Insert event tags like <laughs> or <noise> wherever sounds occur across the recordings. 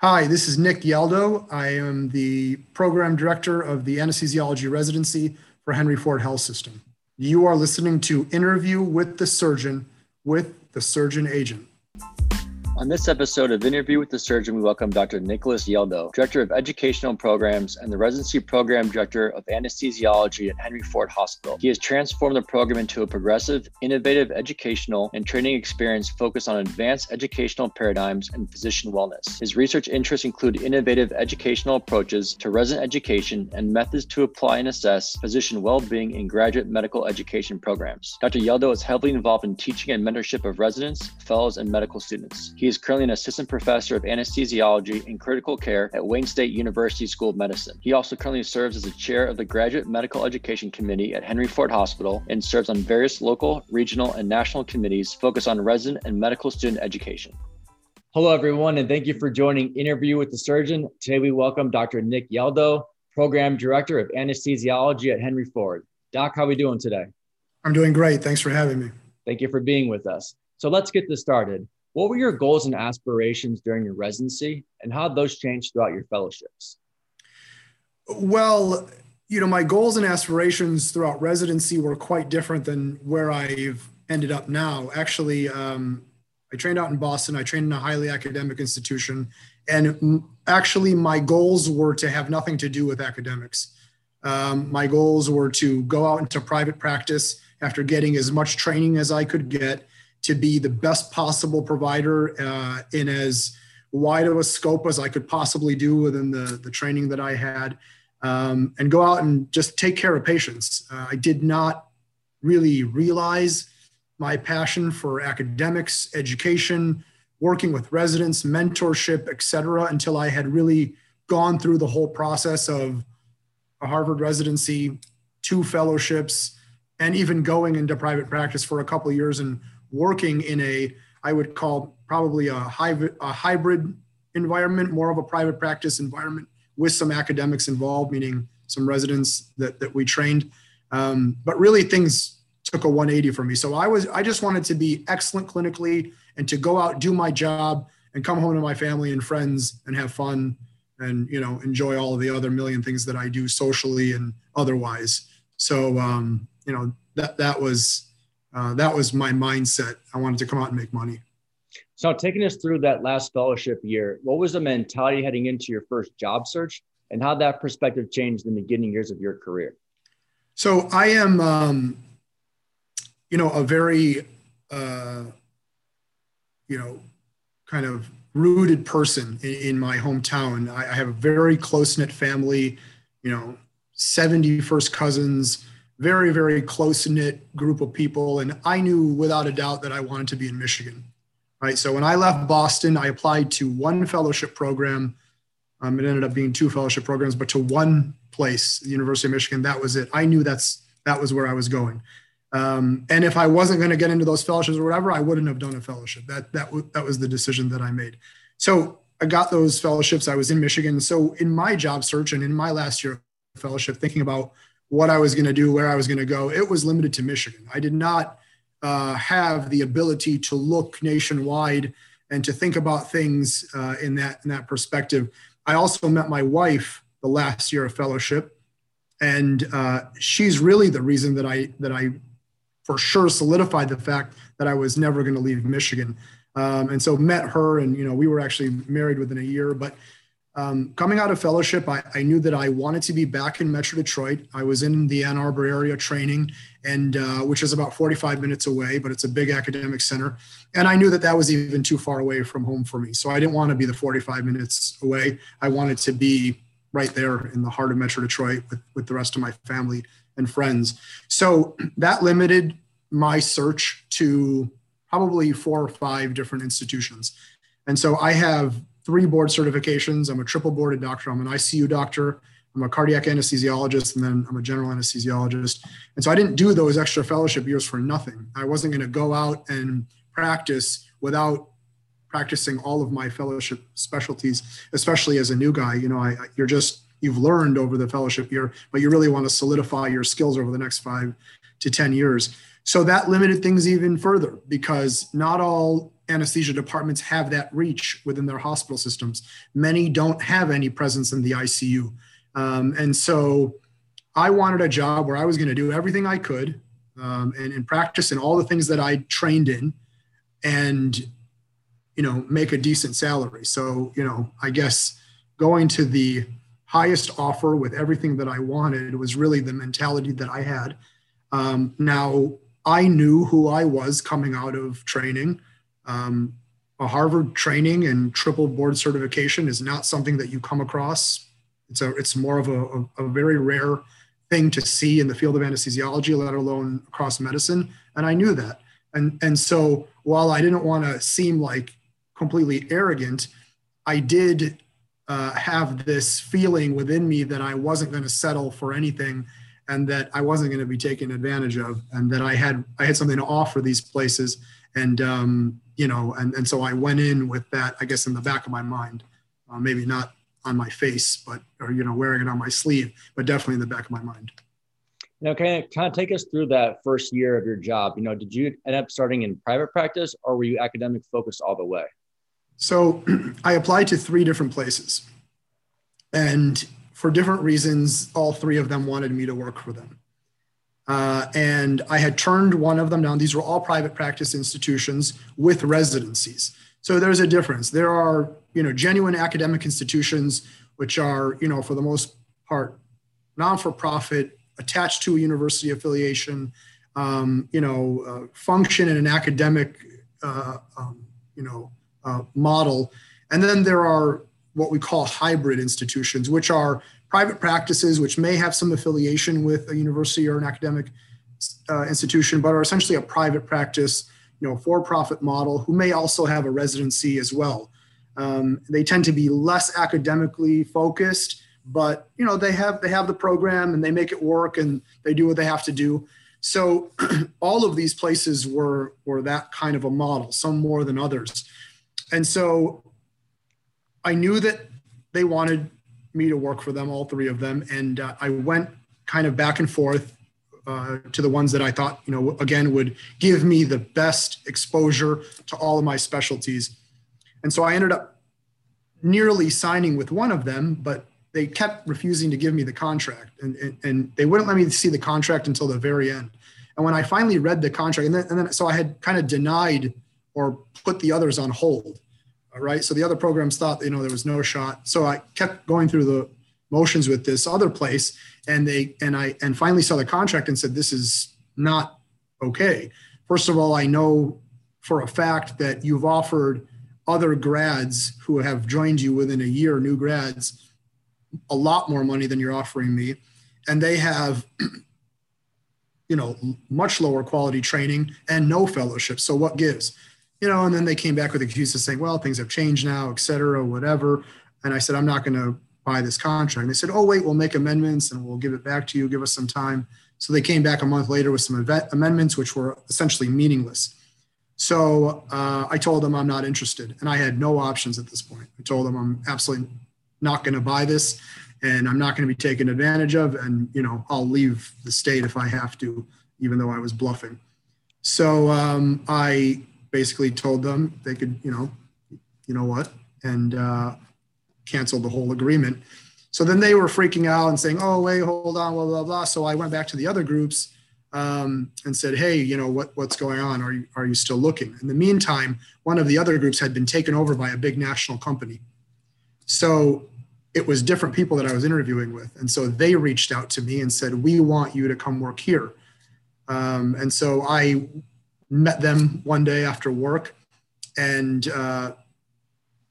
Hi, this is Nick Yeldo. I am the program director of the anesthesiology residency for Henry Ford Health System. You are listening to Interview with the Surgeon with the Surgeon Agent. On this episode of Interview with the Surgeon, we welcome Dr. Nicholas Yeldo, Director of Educational Programs and the Residency Program Director of Anesthesiology at Henry Ford Hospital. He has transformed the program into a progressive, innovative educational and training experience focused on advanced educational paradigms and physician wellness. His research interests include innovative educational approaches to resident education and methods to apply and assess physician well being in graduate medical education programs. Dr. Yeldo is heavily involved in teaching and mentorship of residents, fellows, and medical students. He is currently an assistant professor of anesthesiology and critical care at Wayne State University School of Medicine. He also currently serves as the chair of the Graduate Medical Education Committee at Henry Ford Hospital and serves on various local, regional, and national committees focused on resident and medical student education. Hello, everyone, and thank you for joining Interview with the Surgeon. Today, we welcome Dr. Nick Yeldo, Program Director of Anesthesiology at Henry Ford. Doc, how are we doing today? I'm doing great. Thanks for having me. Thank you for being with us. So let's get this started. What were your goals and aspirations during your residency, and how those changed throughout your fellowships? Well, you know, my goals and aspirations throughout residency were quite different than where I've ended up now. Actually, um, I trained out in Boston. I trained in a highly academic institution, and actually, my goals were to have nothing to do with academics. Um, my goals were to go out into private practice after getting as much training as I could get to be the best possible provider uh, in as wide of a scope as I could possibly do within the, the training that I had, um, and go out and just take care of patients. Uh, I did not really realize my passion for academics, education, working with residents, mentorship, et cetera, until I had really gone through the whole process of a Harvard residency, two fellowships, and even going into private practice for a couple of years and working in a I would call probably a, hybrid, a hybrid environment, more of a private practice environment with some academics involved, meaning some residents that, that we trained. Um, but really things took a 180 for me. So I was, I just wanted to be excellent clinically and to go out, do my job and come home to my family and friends and have fun and, you know, enjoy all of the other million things that I do socially and otherwise. So, um, you know, that, that was, uh, that was my mindset. I wanted to come out and make money. So, taking us through that last fellowship year, what was the mentality heading into your first job search, and how that perspective changed in the beginning years of your career? So, I am, um, you know, a very, uh, you know, kind of rooted person in, in my hometown. I, I have a very close knit family. You know, 70 first cousins very, very close knit group of people. And I knew without a doubt that I wanted to be in Michigan. Right. So when I left Boston, I applied to one fellowship program. Um, it ended up being two fellowship programs, but to one place, the University of Michigan. That was it. I knew that's that was where I was going. Um, and if I wasn't going to get into those fellowships or whatever, I wouldn't have done a fellowship. That that w- that was the decision that I made. So I got those fellowships. I was in Michigan. So in my job search and in my last year of fellowship, thinking about what I was going to do, where I was going to go, it was limited to Michigan. I did not uh, have the ability to look nationwide and to think about things uh, in that in that perspective. I also met my wife the last year of fellowship, and uh, she's really the reason that I that I for sure solidified the fact that I was never going to leave Michigan. Um, and so met her, and you know we were actually married within a year, but um, coming out of fellowship, I, I, knew that I wanted to be back in Metro Detroit. I was in the Ann Arbor area training, and uh, which is about 45 minutes away, but it's a big academic center. And I knew that that was even too far away from home for me. So I didn't want to be the 45 minutes away. I wanted to be right there in the heart of Metro Detroit with, with the rest of my family and friends. So that limited my search to probably four or five different institutions. And so I have three board certifications. I'm a triple boarded doctor. I'm an ICU doctor. I'm a cardiac anesthesiologist, and then I'm a general anesthesiologist. And so I didn't do those extra fellowship years for nothing. I wasn't going to go out and practice without practicing all of my fellowship specialties, especially as a new guy. You know, I, you're just you've learned over the fellowship year, but you really want to solidify your skills over the next five to ten years. So that limited things even further because not all anesthesia departments have that reach within their hospital systems. Many don't have any presence in the ICU. Um, and so I wanted a job where I was going to do everything I could um, and, and practice in all the things that I trained in and, you know, make a decent salary. So, you know, I guess going to the highest offer with everything that I wanted was really the mentality that I had. Um, now, I knew who I was coming out of training. Um, a Harvard training and triple board certification is not something that you come across. It's a it's more of a, a, a very rare thing to see in the field of anesthesiology, let alone across medicine. And I knew that. And and so while I didn't want to seem like completely arrogant, I did uh, have this feeling within me that I wasn't going to settle for anything and that I wasn't going to be taken advantage of, and that I had I had something to offer these places, and um, you know, and and so I went in with that, I guess, in the back of my mind, uh, maybe not on my face, but or you know, wearing it on my sleeve, but definitely in the back of my mind. Now, can you kind of take us through that first year of your job? You know, did you end up starting in private practice, or were you academic focused all the way? So, <clears throat> I applied to three different places, and for different reasons, all three of them wanted me to work for them. Uh, and I had turned one of them down. These were all private practice institutions with residencies. So there's a difference. There are, you know, genuine academic institutions, which are, you know, for the most part, non-for-profit, attached to a university affiliation, um, you know, uh, function in an academic, uh, um, you know, uh, model. And then there are what we call hybrid institutions, which are private practices, which may have some affiliation with a university or an academic uh, institution, but are essentially a private practice, you know, for-profit model, who may also have a residency as well. Um, they tend to be less academically focused, but you know they have they have the program and they make it work and they do what they have to do. So <clears throat> all of these places were were that kind of a model, some more than others. And so I knew that they wanted me to work for them, all three of them, and uh, I went kind of back and forth uh, to the ones that I thought, you know, again would give me the best exposure to all of my specialties. And so I ended up nearly signing with one of them, but they kept refusing to give me the contract, and, and, and they wouldn't let me see the contract until the very end. And when I finally read the contract, and then, and then so I had kind of denied or put the others on hold right? So the other programs thought, you know, there was no shot. So I kept going through the motions with this other place, and they and I and finally saw the contract and said, this is not okay. First of all, I know for a fact that you've offered other grads who have joined you within a year, new grads, a lot more money than you're offering me, and they have. <clears throat> you know much lower quality training and no fellowship so what gives you know, and then they came back with excuses saying, well, things have changed now, et cetera, whatever. And I said, I'm not going to buy this contract. And they said, oh, wait, we'll make amendments and we'll give it back to you. Give us some time. So they came back a month later with some event- amendments, which were essentially meaningless. So uh, I told them I'm not interested. And I had no options at this point. I told them I'm absolutely not going to buy this and I'm not going to be taken advantage of. And, you know, I'll leave the state if I have to, even though I was bluffing. So um, I basically told them they could, you know, you know what, and uh, canceled the whole agreement. So then they were freaking out and saying, "Oh, wait, hold on, blah blah blah." So I went back to the other groups um, and said, "Hey, you know what what's going on? Are you are you still looking?" In the meantime, one of the other groups had been taken over by a big national company. So it was different people that I was interviewing with, and so they reached out to me and said, "We want you to come work here." Um, and so I met them one day after work and uh,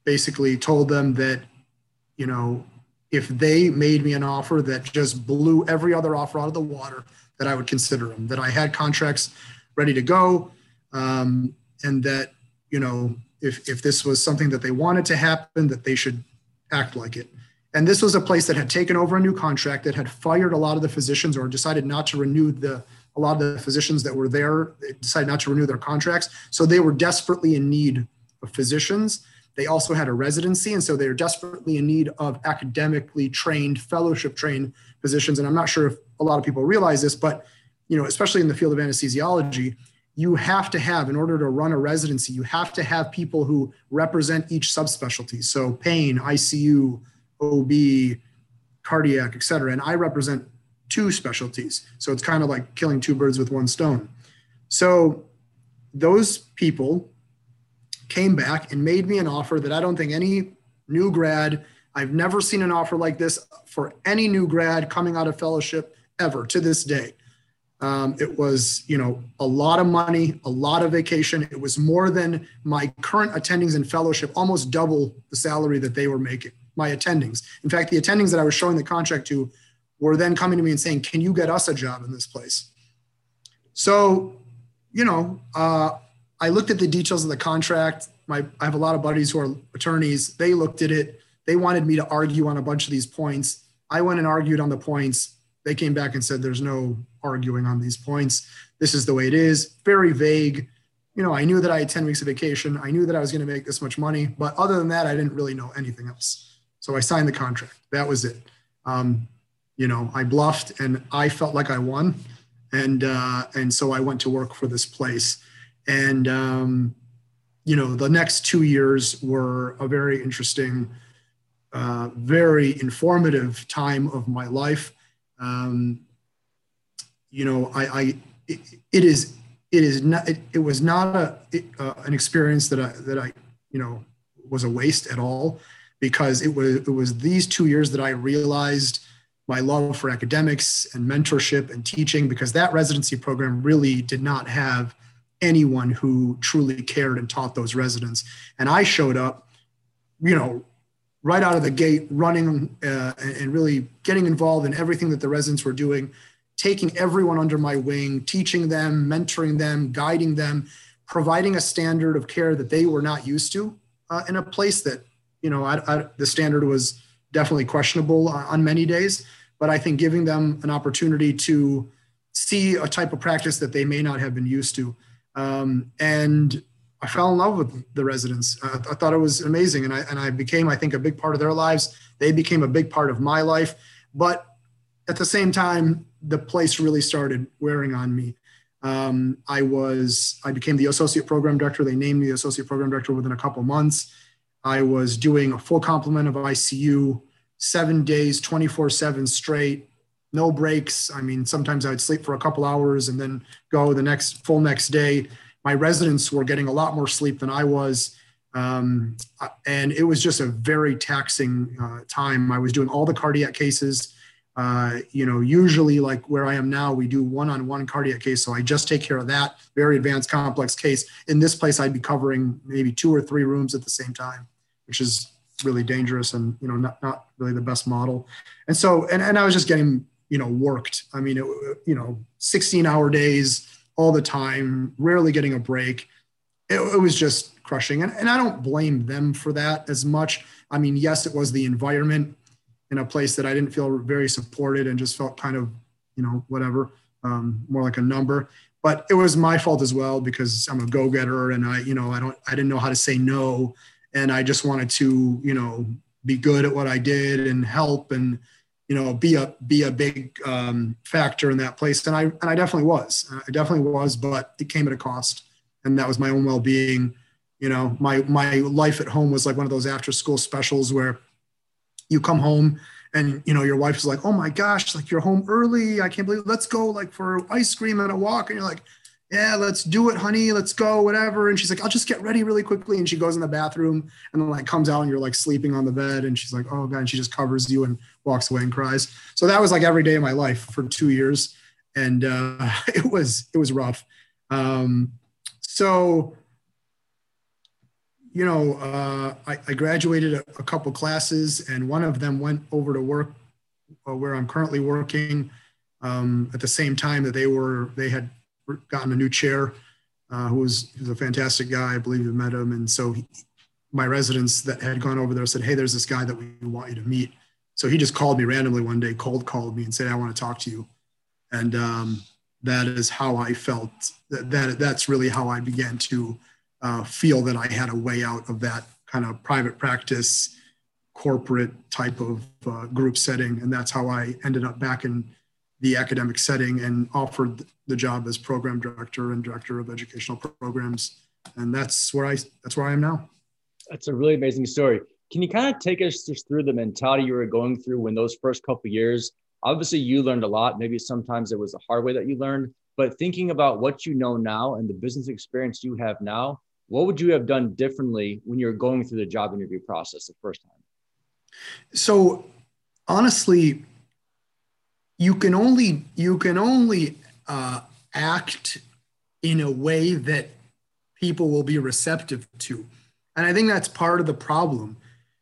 basically told them that, you know, if they made me an offer that just blew every other offer out of the water, that I would consider them, that I had contracts ready to go, um, and that, you know, if, if this was something that they wanted to happen, that they should act like it. And this was a place that had taken over a new contract, that had fired a lot of the physicians or decided not to renew the a lot of the physicians that were there decided not to renew their contracts. So they were desperately in need of physicians. They also had a residency, and so they were desperately in need of academically trained, fellowship trained physicians. And I'm not sure if a lot of people realize this, but you know, especially in the field of anesthesiology, you have to have, in order to run a residency, you have to have people who represent each subspecialty. So pain, ICU, OB, cardiac, et cetera. And I represent two specialties. So it's kind of like killing two birds with one stone. So those people came back and made me an offer that I don't think any new grad, I've never seen an offer like this for any new grad coming out of fellowship ever to this day. Um, it was, you know, a lot of money, a lot of vacation. It was more than my current attendings in fellowship, almost double the salary that they were making, my attendings. In fact, the attendings that I was showing the contract to were then coming to me and saying, Can you get us a job in this place? So, you know, uh, I looked at the details of the contract. My, I have a lot of buddies who are attorneys. They looked at it. They wanted me to argue on a bunch of these points. I went and argued on the points. They came back and said, There's no arguing on these points. This is the way it is. Very vague. You know, I knew that I had 10 weeks of vacation. I knew that I was going to make this much money. But other than that, I didn't really know anything else. So I signed the contract. That was it. Um, you know, I bluffed and I felt like I won. And, uh, and so I went to work for this place. And, um, you know, the next two years were a very interesting, uh, very informative time of my life. Um, you know, I, I it, it is it is not it, it was not a it, uh, an experience that I that I you know was a waste at all because it was it was these two years that I realized my love for academics and mentorship and teaching because that residency program really did not have anyone who truly cared and taught those residents and I showed up you know right out of the gate running uh, and really getting involved in everything that the residents were doing taking everyone under my wing, teaching them, mentoring them, guiding them, providing a standard of care that they were not used to uh, in a place that, you know, I, I, the standard was definitely questionable on many days. But I think giving them an opportunity to see a type of practice that they may not have been used to. Um, and I fell in love with the residents. Uh, I thought it was amazing. And I, and I became, I think, a big part of their lives. They became a big part of my life. But at the same time, the place really started wearing on me. Um, I was I became the associate program director. They named me the associate program director within a couple months. I was doing a full complement of ICU, seven days, 24 seven straight, no breaks. I mean, sometimes I would sleep for a couple hours and then go the next full next day. My residents were getting a lot more sleep than I was. Um, and it was just a very taxing uh, time. I was doing all the cardiac cases. Uh, you know, usually like where I am now, we do one-on-one cardiac case. So I just take care of that very advanced complex case. In this place, I'd be covering maybe two or three rooms at the same time, which is really dangerous and, you know, not, not really the best model. And so, and, and I was just getting, you know, worked. I mean, it, you know, 16 hour days all the time, rarely getting a break. It, it was just crushing. And, and I don't blame them for that as much. I mean, yes, it was the environment in a place that I didn't feel very supported and just felt kind of, you know, whatever, um, more like a number. But it was my fault as well because I'm a go-getter and I, you know, I don't, I didn't know how to say no, and I just wanted to, you know, be good at what I did and help and, you know, be a be a big um, factor in that place. And I and I definitely was. I definitely was, but it came at a cost, and that was my own well-being. You know, my my life at home was like one of those after-school specials where you come home and you know your wife is like oh my gosh like you're home early i can't believe it. let's go like for ice cream and a walk and you're like yeah let's do it honey let's go whatever. And she's like i'll just get ready really quickly. And she goes in the bathroom and then like comes out and you're like sleeping on the bed. And she's like oh god. And she just covers you and walks away and cries. So that was like every day of my life for two years. And uh, <laughs> it was it was rough. Um, so you know, uh, I, I, graduated a, a, couple classes, and one of them went over to work uh, where I'm currently working. Um, at the same time that they were, they had gotten a new chair, uh, who was, was a fantastic guy. I believe you met him, and so he, my residents that had gone over there said, "Hey, there's this guy that we want you to meet." So he just called me randomly one day, cold called me, and said, "I want to talk to you," and um, that is how I felt. That, that that's really how I began to uh, feel that I had a way out of that kind of private practice, corporate type of uh, group setting. And that's how I ended up back in the academic setting and offered the job as program director and director of educational programs. And that's where I that's where I am now. That's a really amazing story. Can you kind of take us just through the mentality you were going through when those first couple years? Obviously, you learned a lot. Maybe sometimes it was the hard way that you learned. But thinking about what you know now and the business experience you have now, what would you have done differently when you're going through the job interview process the first time? So honestly, you can only you can only uh, act in a way that people will be receptive to, and I think that's part of the problem.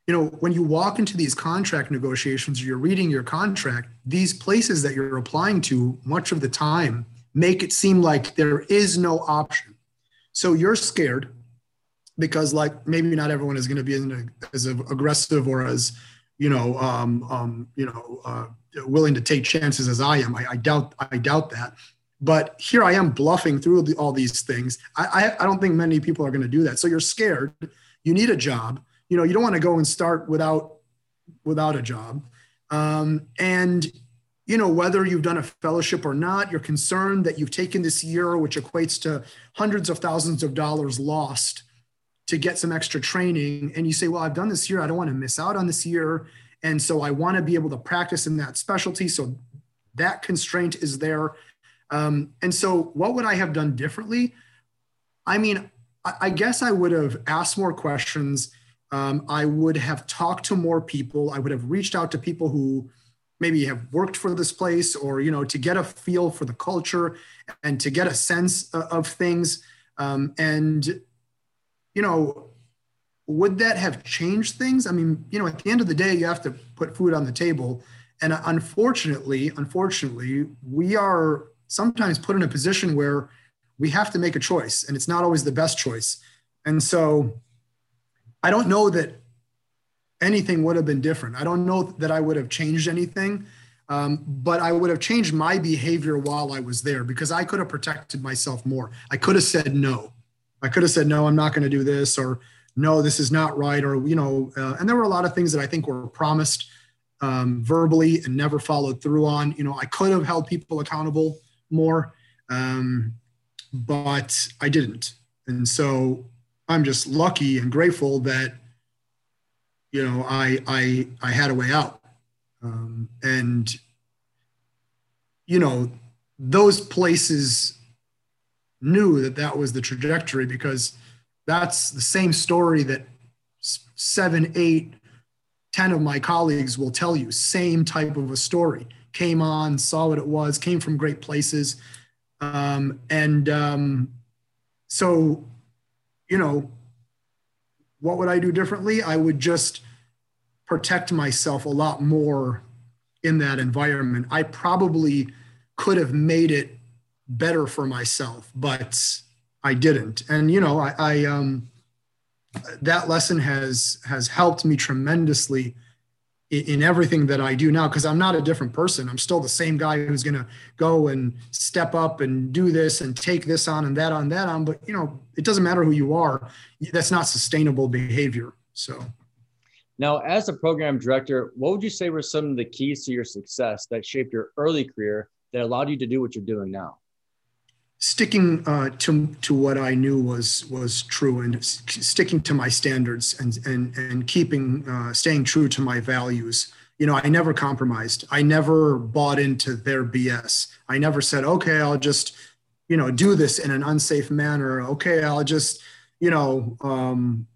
You know, when you walk into these contract negotiations, or you're reading your contract. These places that you're applying to, much of the time, make it seem like there is no option. So you're scared because, like, maybe not everyone is going to be as, as aggressive or as you know, um, um, you know, uh, willing to take chances as I am. I, I, doubt, I doubt that. But here I am bluffing through the, all these things. I, I, I don't think many people are going to do that. So you're scared. You need a job. You know, you don't want to go and start without without a job. Um, and you know whether you've done a fellowship or not, you're concerned that you've taken this year, which equates to hundreds of thousands of dollars lost to get some extra training. And you say well i've done this year. I don't want to miss out on this year. And so i want to be able to practice in that specialty. So that constraint is there. Um, and so what would i have done differently? I mean i, guess i would have asked more questions. Um, i would have talked to more people. I would have reached out to people who maybe have worked for this place or you know to get a feel for the culture and to get a sense of things. Um, and you know, would that have changed things? I mean, you know, at the end of the day, you have to put food on the table. And unfortunately, unfortunately, we are sometimes put in a position where we have to make a choice, and it's not always the best choice. And so I don't know that anything would have been different. I don't know that I would have changed anything, um, but I would have changed my behavior while I was there because I could have protected myself more. I could have said no. I could have said, no, I'm not going to do this, or no, this is not right, or, you know, uh, and there were a lot of things that I think were promised um, verbally and never followed through on. You know, I could have held people accountable more, um, but I didn't. And so I'm just lucky and grateful that, you know, I, I, I had a way out. Um, and, you know, those places knew that that was the trajectory because that's the same story that seven, eight, ten of my colleagues will tell you. Same type of a story. Came on, saw what it was, came from great places. Um, and um, so, you know, what would I do differently? I would just protect myself a lot more in that environment. I probably could have made it better for myself, but I didn't. And you know, I, I um, that lesson has has helped me tremendously in, in everything that I do now because I'm not a different person. I'm still the same guy who's going to go and step up and do this and take this on and that on that on. But you know, it doesn't matter who you are. That's not sustainable behavior. So. Now, as a program director, what would you say were some of the keys to your success that shaped your early career that allowed you to do what you're doing now? Sticking uh, to to what I knew was was true and sticking to my standards and and and keeping uh, staying true to my values. You know, I never compromised. I never bought into their BS. I never said, "Okay, I'll just you know do this in an unsafe manner." Okay, I'll just you know um,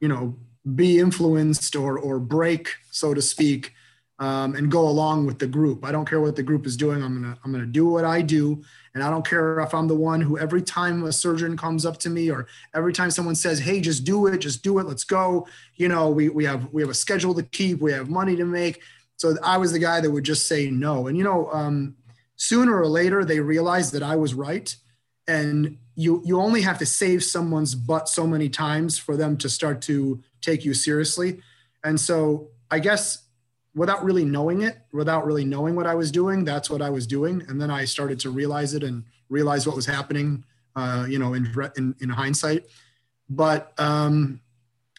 you know be influenced or or break, so to speak. Um, and go along with the group. I don't care what the group is doing. I'm gonna I'm gonna do what I do, and I don't care if I'm the one who every time a surgeon comes up to me or every time someone says, "Hey, just do it, just do it, let's go." You know, we we have we have a schedule to keep, we have money to make. So I was the guy that would just say no. And you know, um, sooner or later they realized that I was right, and you you only have to save someone's butt so many times for them to start to take you seriously. And so I guess without really knowing it, without really knowing what I was doing, that's what I was doing. And then I started to realize it and realize what was happening, uh, you know, in, in, in hindsight. But um,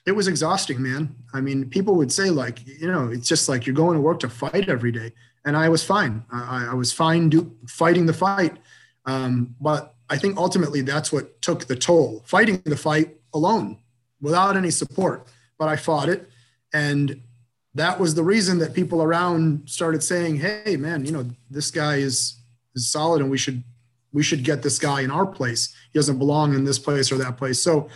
it was exhausting, man. I mean, people would say like, you know, it's just like you're going to work to fight every day. and I was fine. I, I was fine do, fighting the fight. Um, but I think ultimately that's what took the toll, fighting the fight alone without any support. But I fought it. And that was the reason that people around started saying, hey, man, you know, this guy is, is solid and we should we should get this guy in our place. He doesn't belong in this place or that place. So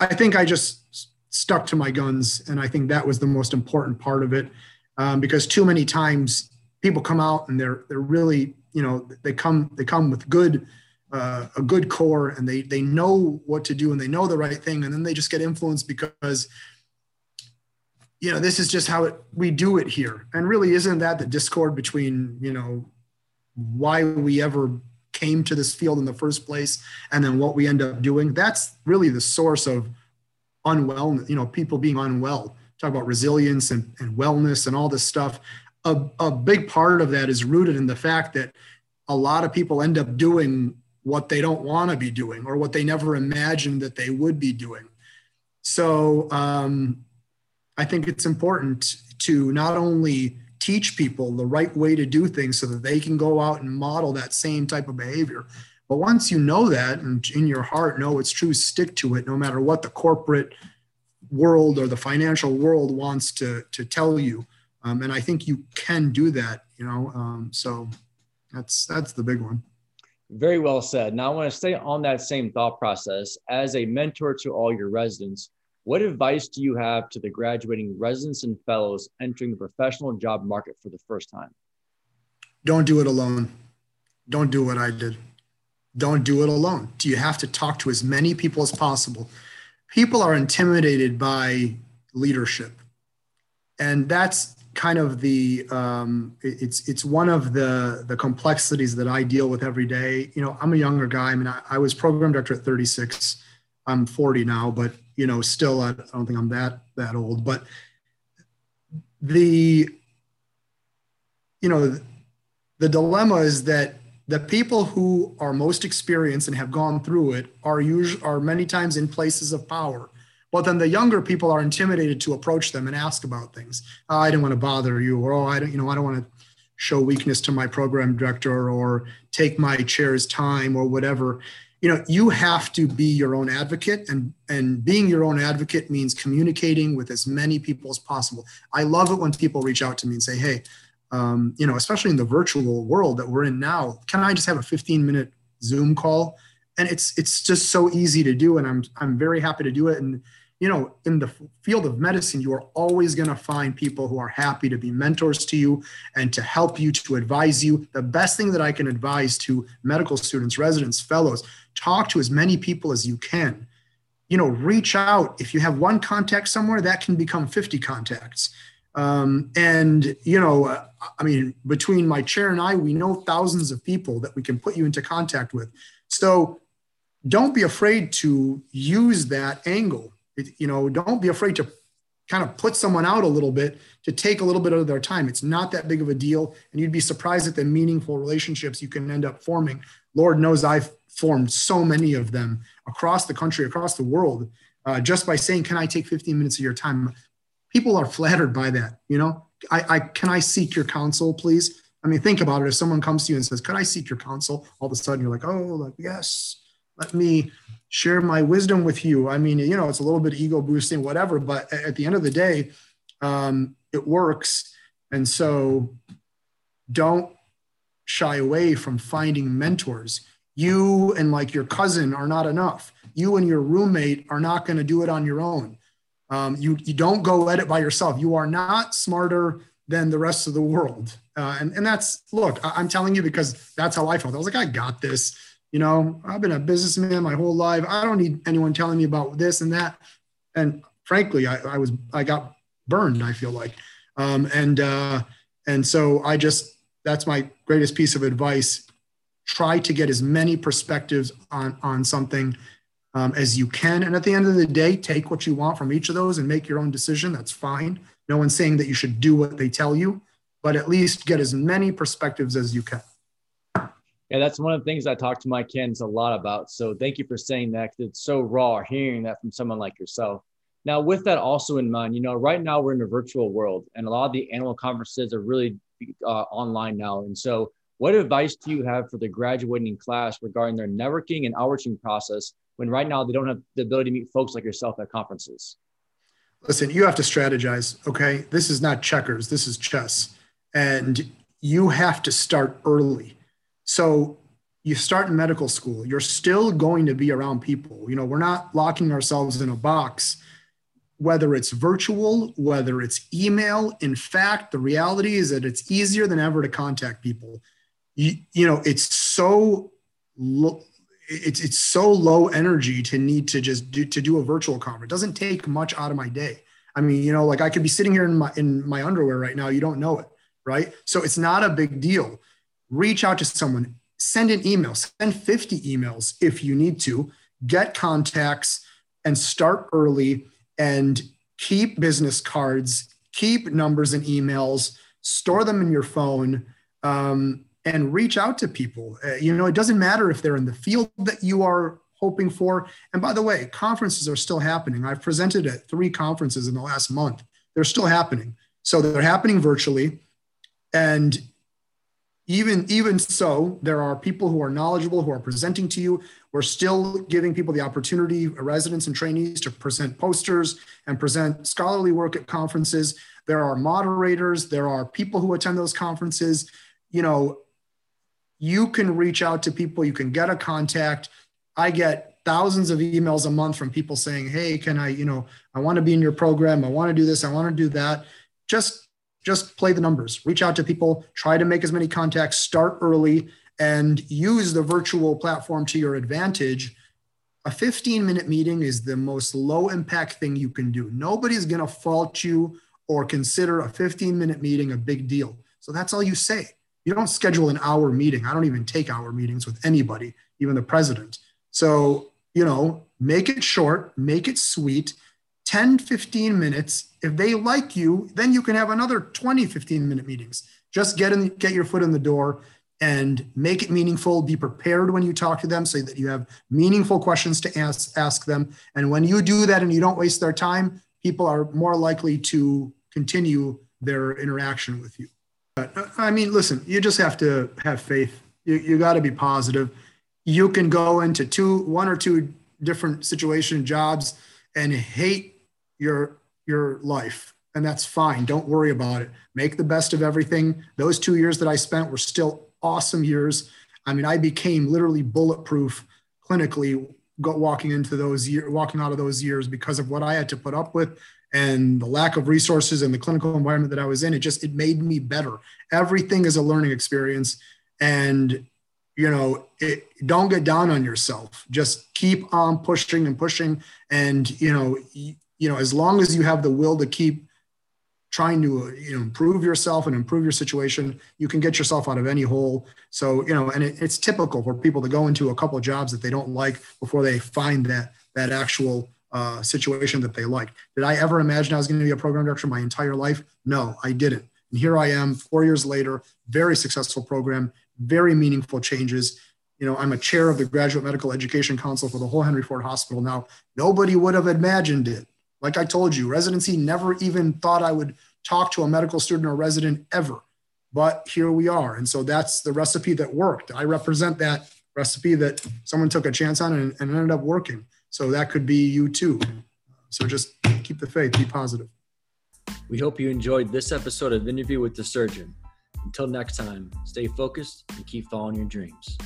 I think I just stuck to my guns. And I think that was the most important part of it. Um, because too many times people come out and they're they're really you know they come they come with good uh, a good core and they they know what to do and they know the right thing and then they just get influenced because you know this is just how it, we do it here. And really isn't that the discord between you know why we ever came to this field in the first place and then what we end up doing? That's really the source of unwell you know people being unwell. Talk about resilience and, and wellness and all this stuff. A, a big part of that is rooted in the fact that a lot of people end up doing what they don't want to be doing or what they never imagined that they would be doing. So um, I think it's important to not only teach people the right way to do things so that they can go out and model that same type of behavior. But once you know that and in your heart know it's true, stick to it no matter what the corporate world or the financial world wants to, to tell you. Um, and I think you can do that, you know. Um, so that's that's the big one. Very well said. Now I want to stay on that same thought process. As a mentor to all your residents, what advice do you have to the graduating residents and fellows entering the professional job market for the first time? Don't do it alone. Don't do what I did. Don't do it alone. Do you have to talk to as many people as possible? People are intimidated by leadership. And that's kind of the um, it's it's one of the the complexities that I deal with every day. You know, I'm a younger guy. I mean, I, I was program director at 36. I'm 40 now, but you know, still I don't think I'm that that old. But the you know the dilemma is that the people who are most experienced and have gone through it are usually are many times in places of power but then the younger people are intimidated to approach them and ask about things. Oh, I didn't want to bother you, or oh, I don't, you know, I don't want to show weakness to my program director or take my chair's time or whatever. You know, you have to be your own advocate, and and being your own advocate means communicating with as many people as possible. I love it when people reach out to me and say, "Hey, um, you know, especially in the virtual world that we're in now, can I just have a 15 minute Zoom call?" And it's it's just so easy to do, and I'm I'm very happy to do it. And you know, in the field of medicine, you are always going to find people who are happy to be mentors to you and to help you, to advise you. The best thing that I can advise to medical students, residents, fellows, talk to as many people as you can. You know, reach out. If you have one contact somewhere, that can become 50 contacts. Um, and, you know, I mean, between my chair and I, we know thousands of people that we can put you into contact with. So don't be afraid to use that angle you know, don't be afraid to kind of put someone out a little bit to take a little bit of their time. It's not that big of a deal. And you'd be surprised at the meaningful relationships you can end up forming. Lord knows I've formed so many of them across the country, across the world, uh, just by saying, Can I take 15 minutes of your time? People are flattered by that. You know, I, I can I seek your counsel, please? I mean, think about it. If someone comes to you and says, Could I seek your counsel? All of a sudden you're like, Oh, like, yes, let me share my wisdom with you. I mean, you know, it's a little bit ego boosting, whatever, but at the end of the day, um, it works. And so don't shy away from finding mentors. You and like your cousin are not enough. You and your roommate are not going to do it on your own. Um, you, you don't go at it by yourself. You are not smarter than the rest of the world. Uh, and, and that's, look, I, I'm telling you because that's how I felt. I was like, I got this you know, I've been a businessman my whole life. I don't need anyone telling me about this and that. And frankly, I, I was I got burned. I feel like, um, and uh, and so I just that's my greatest piece of advice. Try to get as many perspectives on on something um, as you can, and at the end of the day, take what you want from each of those and make your own decision. That's fine. No one's saying that you should do what they tell you, but at least get as many perspectives as you can. Yeah, that's one of the things I talk to my kids a lot about. So thank you for saying that. It's so raw hearing that from someone like yourself. Now, with that also in mind, you know, right now we're in a virtual world, and a lot of the animal conferences are really uh, online now. And so, what advice do you have for the graduating class regarding their networking and outreaching process when right now they don't have the ability to meet folks like yourself at conferences? Listen, you have to strategize. Okay, this is not checkers. This is chess, and you have to start early. So you start in medical school, you're still going to be around people. You know, we're not locking ourselves in a box, whether it's virtual, whether it's email. In fact, the reality is that it's easier than ever to contact people. You, you know, it's so lo- it's it's so low energy to need to just do to do a virtual conference. It doesn't take much out of my day. I mean, you know, like I could be sitting here in my in my underwear right now. You don't know it, right? So it's not a big deal. Reach out to someone send an email, send 50 emails if you need to, get contacts and start early and keep business cards, keep numbers and emails, store them in your phone, um, and reach out to people. Uh, you know, it doesn't matter if they're in the field that you are hoping for. And by the way, conferences are still happening. I've presented at three conferences in the last month. They're still happening. So they're happening virtually. And even even so there are people who are knowledgeable who are presenting to you. We're still giving people the opportunity residents and trainees to present posters and present scholarly work at conferences. There are moderators. There are people who attend those conferences. You know you can reach out to people. You can get a contact. I get thousands of emails a month from people saying hey can i you know i want to be in your program. I want to do this. I want to do that. Just just play the numbers, reach out to people, try to make as many contacts, start early, and use the virtual platform to your advantage. A 15 minute meeting is the most low impact thing you can do. Nobody's going to fault you or consider a 15 minute meeting a big deal. So that's all you say. You don't schedule an hour meeting. I don't even take hour meetings with anybody, even the president. So, you know, make it short, make it sweet 10, 15 minutes. If they like you, then you can have another 20, 15 minute meetings. Just get in, get your foot in the door and make it meaningful. Be prepared when you talk to them so that you have meaningful questions to ask, ask them. And when you do that and you don't waste their time, people are more likely to continue their interaction with you. But uh, I mean, listen, you just have to have faith. You, you got to be positive. You can go into two, one or two different situation jobs and hate your your life and that's fine. Don't worry about it. Make the best of everything. Those two years that i spent were still awesome years. I mean i became literally bulletproof clinically walking into those years walking out of those years because of what i had to put up with and the lack of resources and the clinical environment that i was in. It just it made me better. Everything is a learning experience. And you know it, don't get down on yourself. Just keep on pushing and pushing. And you know you know, as long as you have the will to keep trying to you know improve yourself and improve your situation you can get yourself out of any hole. So you know and it, it's typical for people to go into a couple of jobs that they don't like before they find that that actual uh, situation that they like. Did i ever imagine i was going to be a program director my entire life? No i didn't. And here i am four years later very successful program very meaningful changes. You know i'm a chair of the graduate medical education council for the whole henry ford hospital. Now nobody would have imagined it like I told you, residency never even thought I would talk to a medical student or resident ever. But here we are. And so that's the recipe that worked. I represent that recipe that someone took a chance on and, and ended up working. So that could be you too. So just keep the faith, be positive. We hope you enjoyed this episode of Interview with the Surgeon. Until next time, stay focused and keep following your dreams.